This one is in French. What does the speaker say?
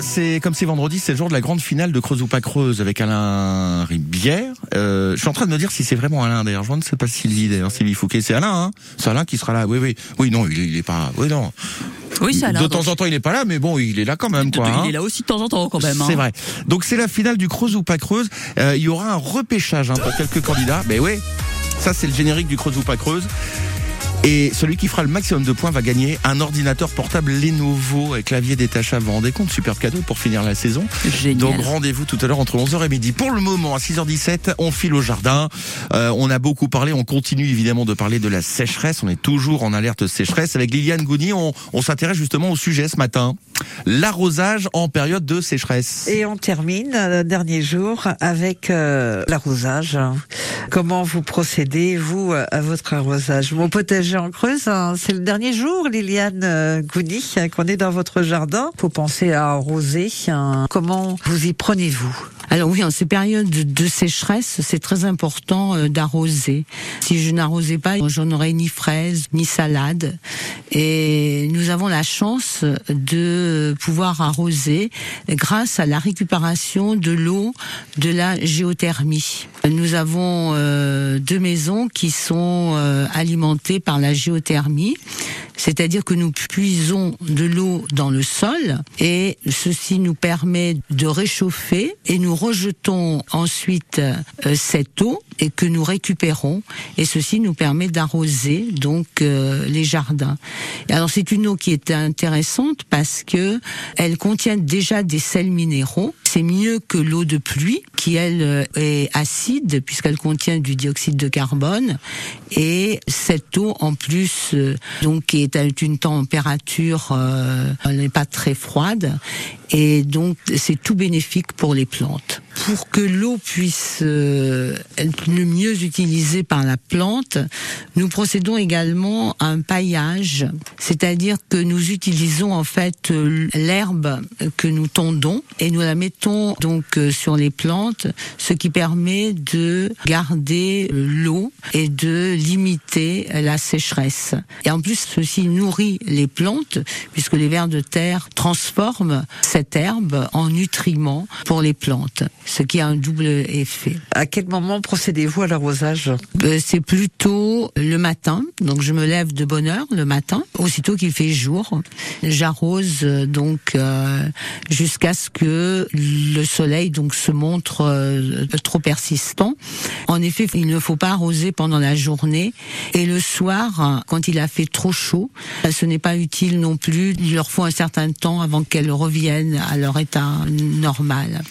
c'est comme c'est vendredi, c'est le jour de la grande finale de Creuse ou pas Creuse avec Alain Ribière. Euh, je suis en train de me dire si c'est vraiment Alain d'ailleurs. Je ne sais pas Sylvie d'ailleurs, Sylvie Fouquet. C'est Alain, hein C'est Alain qui sera là. Oui, oui, oui. Non, il, il est pas. Oui, non. Oui, c'est Alain. De temps en temps, il est pas là, mais bon, il est là quand même, quoi. Il hein. est là aussi de temps en temps, quand même. hein. C'est vrai. Donc c'est la finale du Creuse ou pas Creuse. Euh, il y aura un repêchage hein, pour quelques candidats. Mais oui, ça c'est le générique du Creuse ou pas Creuse. Et celui qui fera le maximum de points va gagner un ordinateur portable Lenovo avec clavier détachable. Vous vous rendez compte Super cadeau pour finir la saison. Génial. Donc rendez-vous tout à l'heure entre 11h et midi. Pour le moment, à 6h17, on file au jardin. Euh, on a beaucoup parlé, on continue évidemment de parler de la sécheresse. On est toujours en alerte sécheresse. Avec Liliane Gouni, on, on s'intéresse justement au sujet ce matin. L'arrosage en période de sécheresse. Et on termine le dernier jour avec euh, l'arrosage. Comment vous procédez, vous, à votre arrosage? Mon potager en Creuse, hein, c'est le dernier jour, Liliane euh, Gouni, hein, qu'on est dans votre jardin. Faut penser à arroser. hein. Comment vous y prenez-vous? Alors oui, en ces périodes de sécheresse, c'est très important euh, d'arroser. Si je n'arrosais pas, je n'aurais ni fraises, ni salade. Et nous avons la chance de pouvoir arroser grâce à la récupération de l'eau de la géothermie. Nous avons euh, deux maisons qui sont euh, alimentées par la géothermie. C'est-à-dire que nous puisons de l'eau dans le sol et ceci nous permet de réchauffer et nous rejetons ensuite euh, cette eau et que nous récupérons et ceci nous permet d'arroser donc euh, les jardins. Alors c'est une eau qui est intéressante parce que elle contient déjà des sels minéraux. C'est mieux que l'eau de pluie qui elle euh, est acide puisqu'elle contient du dioxyde de carbone et cette eau en plus euh, donc est à une température euh, elle n'est pas très froide et donc c'est tout bénéfique pour les plantes. Pour que l'eau puisse euh, être le mieux utilisée par la plante, nous procédons également à un paillage, c'est-à-dire que nous utilisons en fait euh, l'herbe que nous tondons et nous la mettons donc euh, sur les plantes, ce qui permet de garder l'eau et de limiter la sécheresse. Et en plus, ceci nourrit les plantes puisque les vers de terre transforment cette herbe en nutriments pour les plantes, ce qui a un double effet. À quel moment procédez-vous à l'arrosage? Euh, c'est plutôt le matin, donc je me lève de bonne heure le matin, aussitôt qu'il fait jour. J'arrose euh, donc euh, jusqu'à ce que le soleil donc se montre euh, trop persistant. En effet, il ne faut pas arroser pendant la journée et le soir, quand il a fait trop chaud, ce n'est pas utile non plus. Il leur faut un certain temps avant qu'elles reviennent à leur état normal.